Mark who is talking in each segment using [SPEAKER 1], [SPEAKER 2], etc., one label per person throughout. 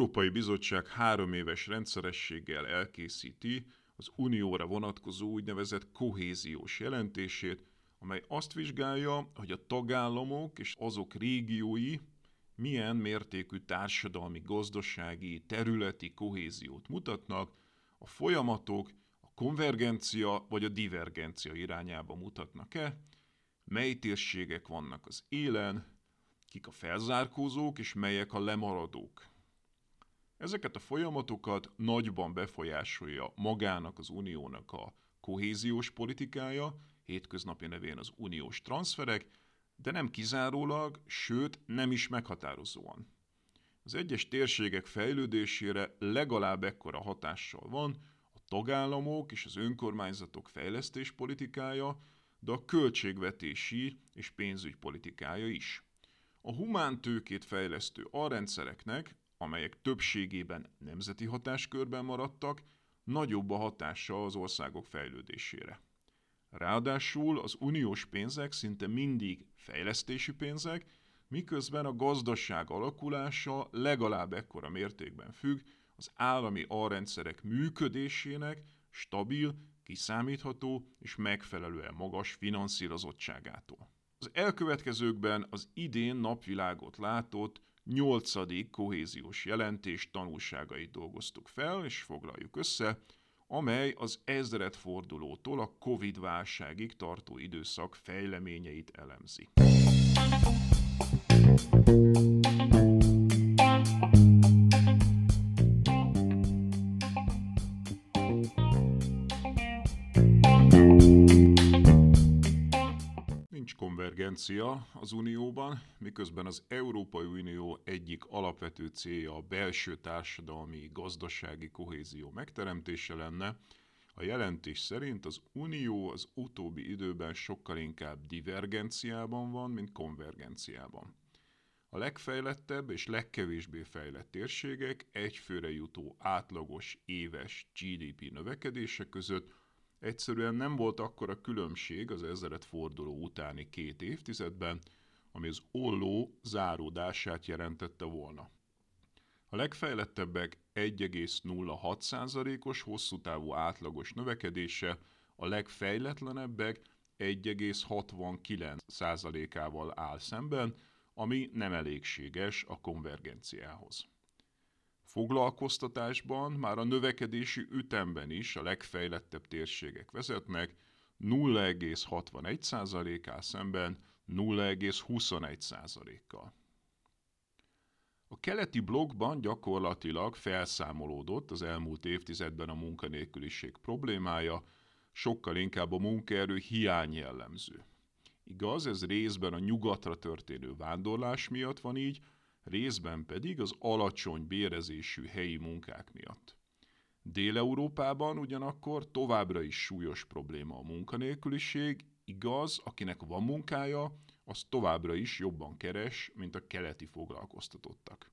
[SPEAKER 1] Európai Bizottság három éves rendszerességgel elkészíti az unióra vonatkozó úgynevezett kohéziós jelentését, amely azt vizsgálja, hogy a tagállamok és azok régiói milyen mértékű társadalmi, gazdasági, területi kohéziót mutatnak, a folyamatok a konvergencia vagy a divergencia irányába mutatnak-e, mely térségek vannak az élen, kik a felzárkózók és melyek a lemaradók. Ezeket a folyamatokat nagyban befolyásolja magának az uniónak a kohéziós politikája, hétköznapi nevén az uniós transferek, de nem kizárólag, sőt nem is meghatározóan. Az egyes térségek fejlődésére legalább ekkora hatással van a tagállamok és az önkormányzatok fejlesztéspolitikája, de a költségvetési és pénzügypolitikája is. A humántőkét fejlesztő alrendszereknek, amelyek többségében nemzeti hatáskörben maradtak, nagyobb a hatása az országok fejlődésére. Ráadásul az uniós pénzek szinte mindig fejlesztési pénzek, miközben a gazdaság alakulása legalább ekkora mértékben függ az állami alrendszerek működésének stabil, kiszámítható és megfelelően magas finanszírozottságától. Az elkövetkezőkben az idén napvilágot látott nyolcadik kohéziós jelentés tanulságait dolgoztuk fel, és foglaljuk össze, amely az ezredfordulótól a Covid válságig tartó időszak fejleményeit elemzi. Konvergencia az Unióban, miközben az Európai Unió egyik alapvető célja a belső társadalmi, gazdasági kohézió megteremtése lenne, a jelentés szerint az Unió az utóbbi időben sokkal inkább divergenciában van, mint konvergenciában. A legfejlettebb és legkevésbé fejlett térségek egyfőre jutó átlagos éves GDP növekedése között egyszerűen nem volt akkora különbség az ezeret forduló utáni két évtizedben, ami az olló záródását jelentette volna. A legfejlettebbek 1,06%-os hosszú távú átlagos növekedése, a legfejletlenebbek 1,69%-ával áll szemben, ami nem elégséges a konvergenciához. Foglalkoztatásban már a növekedési ütemben is a legfejlettebb térségek vezetnek, 0,61%-ál szemben 0,21%-kal. A keleti blokkban gyakorlatilag felszámolódott az elmúlt évtizedben a munkanélküliség problémája, sokkal inkább a munkaerő hiány jellemző. Igaz, ez részben a nyugatra történő vándorlás miatt van így, részben pedig az alacsony bérezésű helyi munkák miatt. Dél-Európában ugyanakkor továbbra is súlyos probléma a munkanélküliség, igaz, akinek van munkája, az továbbra is jobban keres, mint a keleti foglalkoztatottak.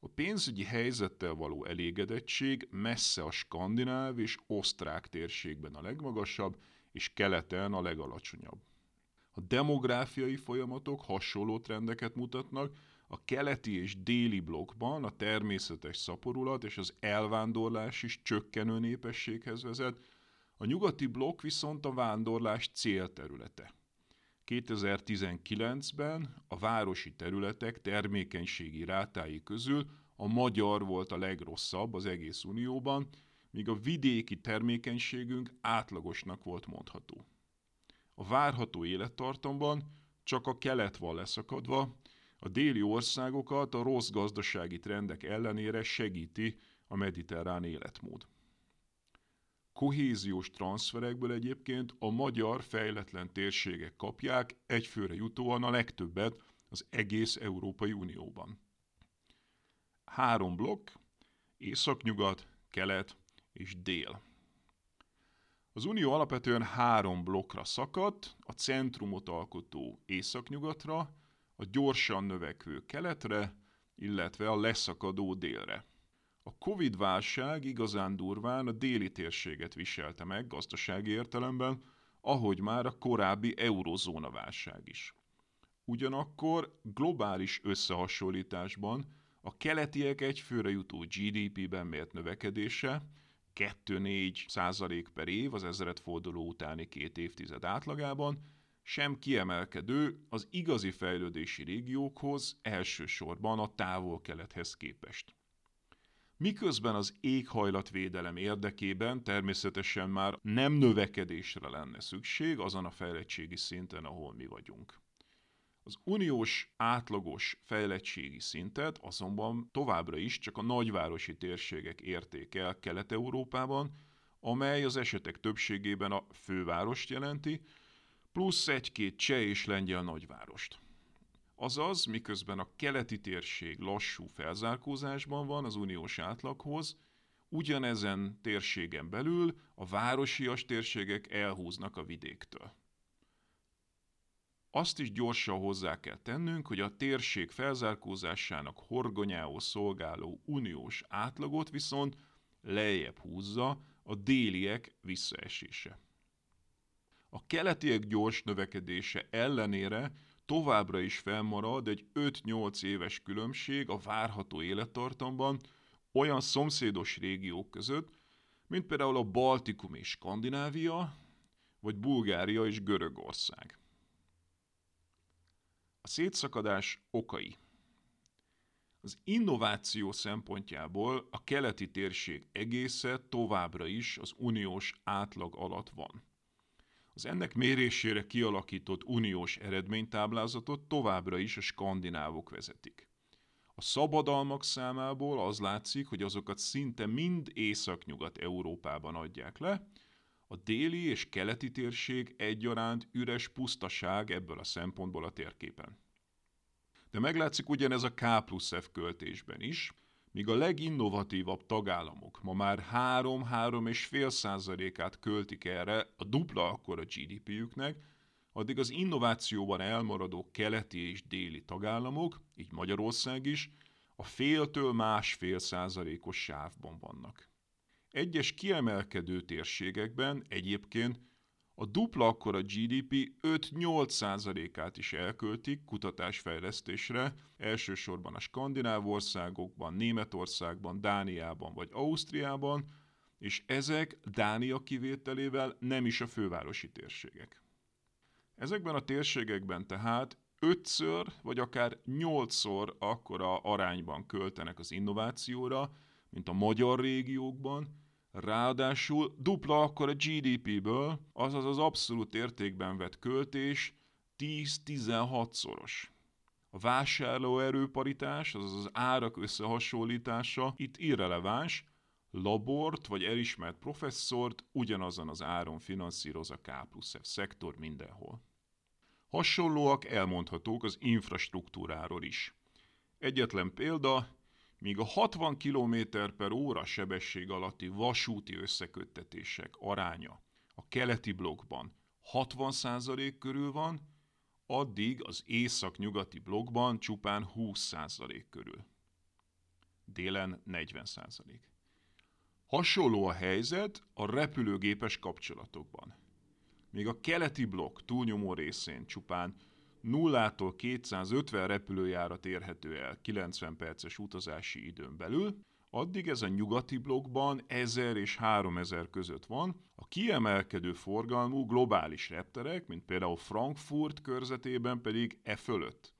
[SPEAKER 1] A pénzügyi helyzettel való elégedettség messze a skandináv és osztrák térségben a legmagasabb, és keleten a legalacsonyabb. A demográfiai folyamatok hasonló trendeket mutatnak, a keleti és déli blokkban a természetes szaporulat és az elvándorlás is csökkenő népességhez vezet, a nyugati blokk viszont a vándorlás célterülete. 2019-ben a városi területek termékenységi rátái közül a magyar volt a legrosszabb az egész unióban, míg a vidéki termékenységünk átlagosnak volt mondható. A várható élettartamban csak a kelet van leszakadva, a déli országokat a rossz gazdasági trendek ellenére segíti a mediterrán életmód. Kohéziós transferekből egyébként a magyar fejletlen térségek kapják egyfőre jutóan a legtöbbet az egész Európai Unióban. Három blokk, északnyugat, kelet és dél. Az Unió alapvetően három blokkra szakadt, a centrumot alkotó északnyugatra, a gyorsan növekvő keletre, illetve a leszakadó délre. A Covid-válság igazán durván a déli térséget viselte meg gazdasági értelemben, ahogy már a korábbi eurozóna válság is. Ugyanakkor globális összehasonlításban a keletiek egyfőre jutó GDP-ben mért növekedése 2-4 százalék per év az ezredforduló utáni két évtized átlagában, sem kiemelkedő az igazi fejlődési régiókhoz, elsősorban a távol-kelethez képest. Miközben az éghajlatvédelem érdekében természetesen már nem növekedésre lenne szükség azon a fejlettségi szinten, ahol mi vagyunk. Az uniós átlagos fejlettségi szintet azonban továbbra is csak a nagyvárosi térségek érték el Kelet-Európában, amely az esetek többségében a fővárost jelenti, plusz egy-két cseh és lengyel nagyvárost. Azaz, miközben a keleti térség lassú felzárkózásban van az uniós átlaghoz, ugyanezen térségen belül a városias térségek elhúznak a vidéktől. Azt is gyorsan hozzá kell tennünk, hogy a térség felzárkózásának horgonyához szolgáló uniós átlagot viszont lejjebb húzza a déliek visszaesése. A keletiek gyors növekedése ellenére továbbra is felmarad egy 5-8 éves különbség a várható élettartamban olyan szomszédos régiók között, mint például a Baltikum és Skandinávia, vagy Bulgária és Görögország. A szétszakadás okai. Az innováció szempontjából a keleti térség egésze továbbra is az uniós átlag alatt van. Az ennek mérésére kialakított uniós eredménytáblázatot továbbra is a skandinávok vezetik. A szabadalmak számából az látszik, hogy azokat szinte mind észak-nyugat Európában adják le, a déli és keleti térség egyaránt üres pusztaság ebből a szempontból a térképen. De meglátszik ugyanez a K plusz F költésben is, míg a leginnovatívabb tagállamok ma már 3-3,5 százalékát költik erre a dupla akkora GDP-jüknek, addig az innovációban elmaradó keleti és déli tagállamok, így Magyarország is, a féltől másfél százalékos sávban vannak. Egyes kiemelkedő térségekben egyébként a dupla akkora GDP 5-8 százalékát is elköltik kutatásfejlesztésre, elsősorban a skandináv országokban, Németországban, Dániában vagy Ausztriában, és ezek Dánia kivételével nem is a fővárosi térségek. Ezekben a térségekben tehát ötször vagy akár nyolcszor akkora arányban költenek az innovációra, mint a magyar régiókban, Ráadásul dupla akkor a GDP-ből, azaz az abszolút értékben vett költés 10-16 szoros. A vásárlóerőparitás, azaz az árak összehasonlítása itt irreleváns, labort vagy elismert professzort ugyanazon az áron finanszíroz a K plusz F szektor mindenhol. Hasonlóak elmondhatók az infrastruktúráról is. Egyetlen példa, míg a 60 km per óra sebesség alatti vasúti összeköttetések aránya a keleti blokkban 60% körül van, addig az észak-nyugati blokkban csupán 20% körül. Délen 40%. Hasonló a helyzet a repülőgépes kapcsolatokban. Míg a keleti blokk túlnyomó részén csupán 0-tól 250 repülőjárat érhető el 90 perces utazási időn belül, addig ez a nyugati blokkban 1000 és 3000 között van, a kiemelkedő forgalmú globális repterek, mint például Frankfurt körzetében pedig e fölött.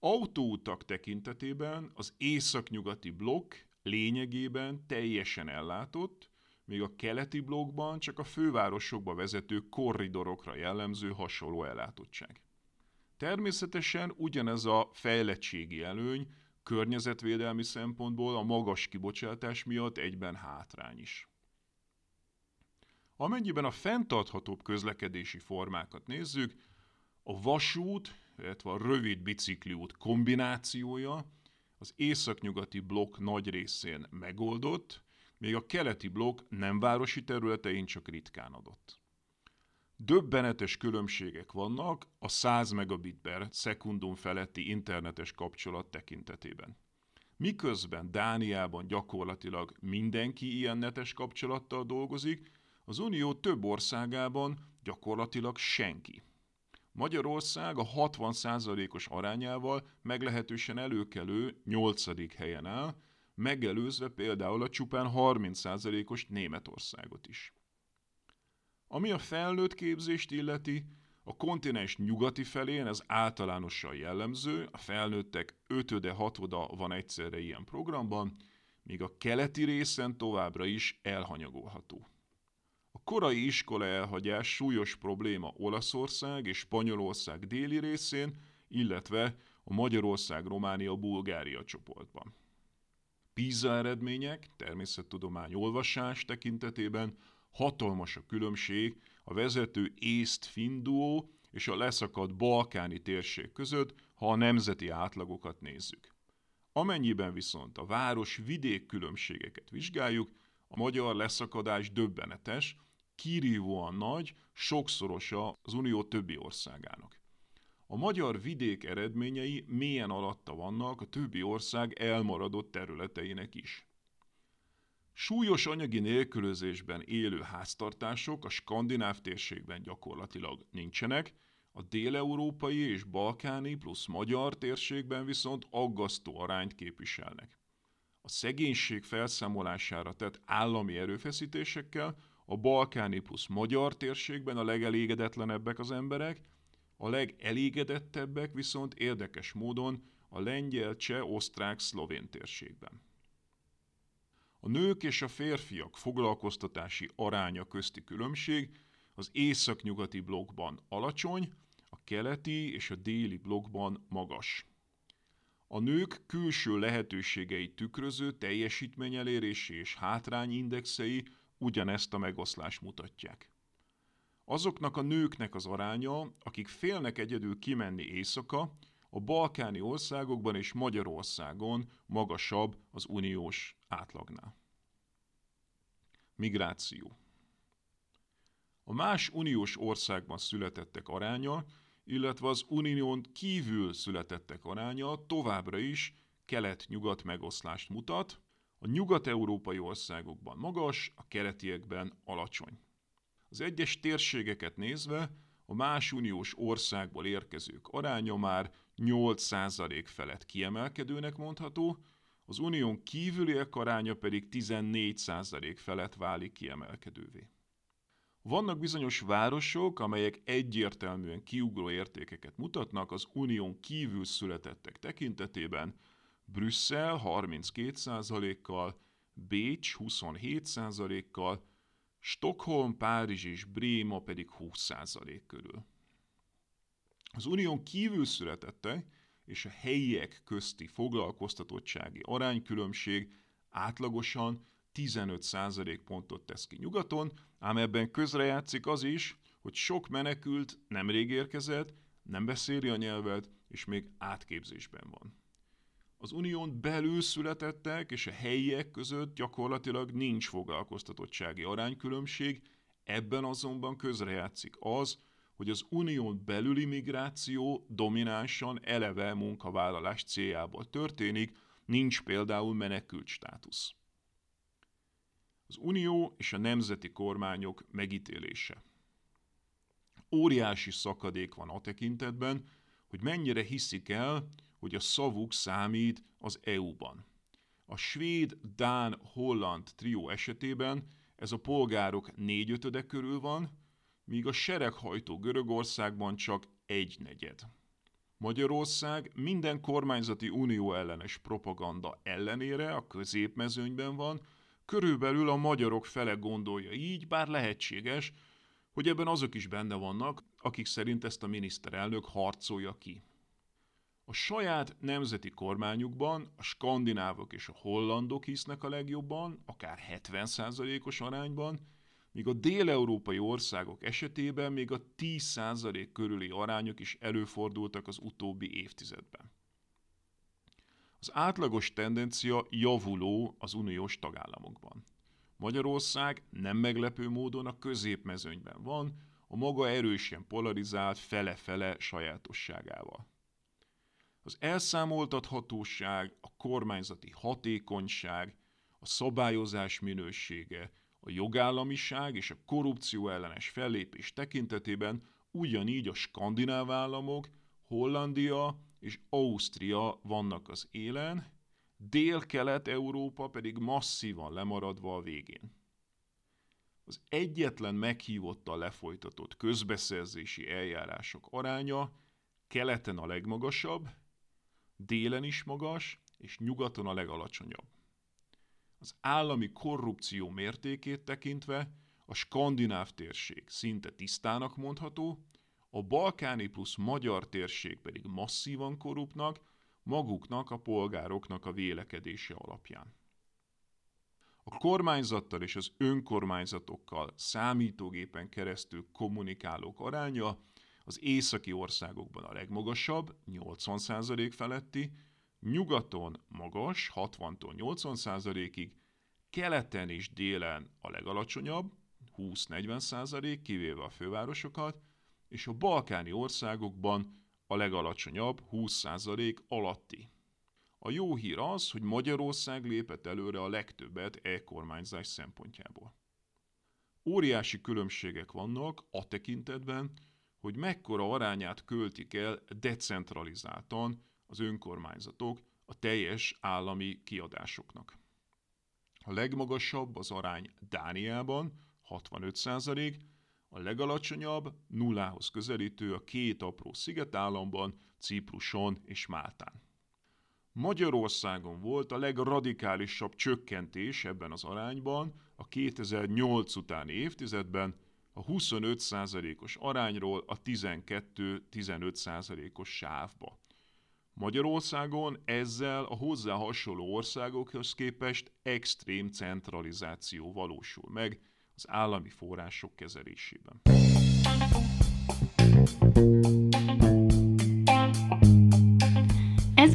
[SPEAKER 1] Autóutak tekintetében az északnyugati blokk lényegében teljesen ellátott, míg a keleti blokkban csak a fővárosokba vezető korridorokra jellemző hasonló ellátottság. Természetesen ugyanez a fejlettségi előny környezetvédelmi szempontból a magas kibocsátás miatt egyben hátrány is. Amennyiben a fenntarthatóbb közlekedési formákat nézzük, a vasút, illetve a rövid bicikliút kombinációja az északnyugati blokk nagy részén megoldott, még a keleti blokk nem városi területein csak ritkán adott. Döbbenetes különbségek vannak a 100 megabit per szekundum feletti internetes kapcsolat tekintetében. Miközben Dániában gyakorlatilag mindenki ilyen netes kapcsolattal dolgozik, az Unió több országában gyakorlatilag senki. Magyarország a 60%-os arányával meglehetősen előkelő 8. helyen áll, megelőzve például a csupán 30%-os Németországot is. Ami a felnőtt képzést illeti, a kontinens nyugati felén ez általánosan jellemző, a felnőttek ötöde, hatoda van egyszerre ilyen programban, míg a keleti részen továbbra is elhanyagolható. A korai iskola elhagyás súlyos probléma Olaszország és Spanyolország déli részén, illetve a Magyarország-Románia-Bulgária csoportban. PISA eredmények, természettudomány olvasás tekintetében hatalmas a különbség a vezető észt-finn és a leszakadt balkáni térség között, ha a nemzeti átlagokat nézzük. Amennyiben viszont a város-vidék különbségeket vizsgáljuk, a magyar leszakadás döbbenetes, kirívóan nagy, sokszorosa az unió többi országának. A magyar vidék eredményei mélyen alatta vannak a többi ország elmaradott területeinek is. Súlyos anyagi nélkülözésben élő háztartások a skandináv térségben gyakorlatilag nincsenek, a déleurópai és balkáni plusz magyar térségben viszont aggasztó arányt képviselnek. A szegénység felszámolására tett állami erőfeszítésekkel a balkáni plusz magyar térségben a legelégedetlenebbek az emberek, a legelégedettebbek viszont érdekes módon a lengyel, cseh, osztrák, szlovén térségben. A nők és a férfiak foglalkoztatási aránya közti különbség az északnyugati blokkban alacsony, a keleti és a déli blokkban magas. A nők külső lehetőségei tükröző teljesítményelérési és hátrányindexei ugyanezt a megoszlást mutatják. Azoknak a nőknek az aránya, akik félnek egyedül kimenni éjszaka, a balkáni országokban és Magyarországon magasabb az uniós átlagnál. Migráció. A más uniós országban születettek aránya, illetve az unión kívül születettek aránya továbbra is kelet-nyugat megoszlást mutat, a nyugat-európai országokban magas, a keletiekben alacsony. Az egyes térségeket nézve a más uniós országból érkezők aránya már 8% felett kiemelkedőnek mondható, az unión kívüliek aránya pedig 14% felett válik kiemelkedővé. Vannak bizonyos városok, amelyek egyértelműen kiugró értékeket mutatnak az unión kívül születettek tekintetében, Brüsszel 32%-kal, Bécs 27%-kal, Stockholm, Párizs és Bréma pedig 20% körül. Az unión kívül születettek és a helyiek közti foglalkoztatottsági aránykülönbség átlagosan 15% pontot tesz ki nyugaton, ám ebben közrejátszik az is, hogy sok menekült nemrég érkezett, nem beszéli a nyelvet, és még átképzésben van. Az unión belül születettek és a helyiek között gyakorlatilag nincs foglalkoztatottsági aránykülönbség, ebben azonban közrejátszik az, hogy az unión belüli migráció dominánsan eleve munkavállalás céljából történik, nincs például menekült státusz. Az unió és a nemzeti kormányok megítélése. Óriási szakadék van a tekintetben, hogy mennyire hiszik el, hogy a szavuk számít az EU-ban. A svéd, dán, holland trió esetében ez a polgárok négyötöde körül van, míg a sereghajtó Görögországban csak egy negyed. Magyarország minden kormányzati unió ellenes propaganda ellenére a középmezőnyben van, körülbelül a magyarok fele gondolja így, bár lehetséges, hogy ebben azok is benne vannak, akik szerint ezt a miniszterelnök harcolja ki. A saját nemzeti kormányukban a skandinávok és a hollandok hisznek a legjobban, akár 70%-os arányban, míg a déleurópai országok esetében még a 10% körüli arányok is előfordultak az utóbbi évtizedben. Az átlagos tendencia javuló az uniós tagállamokban. Magyarország nem meglepő módon a középmezőnyben van, a maga erősen polarizált fele-fele sajátosságával. Az elszámoltathatóság, a kormányzati hatékonyság, a szabályozás minősége, a jogállamiság és a korrupció ellenes fellépés tekintetében ugyanígy a skandináv államok, Hollandia és Ausztria vannak az élen, Dél-Kelet-Európa pedig masszívan lemaradva a végén. Az egyetlen meghívottal lefolytatott közbeszerzési eljárások aránya keleten a legmagasabb, délen is magas, és nyugaton a legalacsonyabb. Az állami korrupció mértékét tekintve a skandináv térség szinte tisztának mondható, a balkáni plusz magyar térség pedig masszívan korruptnak, maguknak, a polgároknak a vélekedése alapján. A kormányzattal és az önkormányzatokkal számítógépen keresztül kommunikálók aránya az északi országokban a legmagasabb, 80% feletti, nyugaton magas, 60-tól 80%-ig, keleten és délen a legalacsonyabb, 20-40%, kivéve a fővárosokat, és a balkáni országokban a legalacsonyabb 20% alatti. A jó hír az, hogy Magyarország lépett előre a legtöbbet e-kormányzás szempontjából. Óriási különbségek vannak a tekintetben, hogy mekkora arányát költik el decentralizáltan az önkormányzatok a teljes állami kiadásoknak. A legmagasabb az arány Dániában, 65% a legalacsonyabb, nullához közelítő a két apró szigetállamban, Cipruson és Máltán. Magyarországon volt a legradikálisabb csökkentés ebben az arányban a 2008 utáni évtizedben, a 25%-os arányról a 12-15%-os sávba. Magyarországon ezzel a hozzá hasonló országokhoz képest extrém centralizáció valósul meg az állami források kezelésében.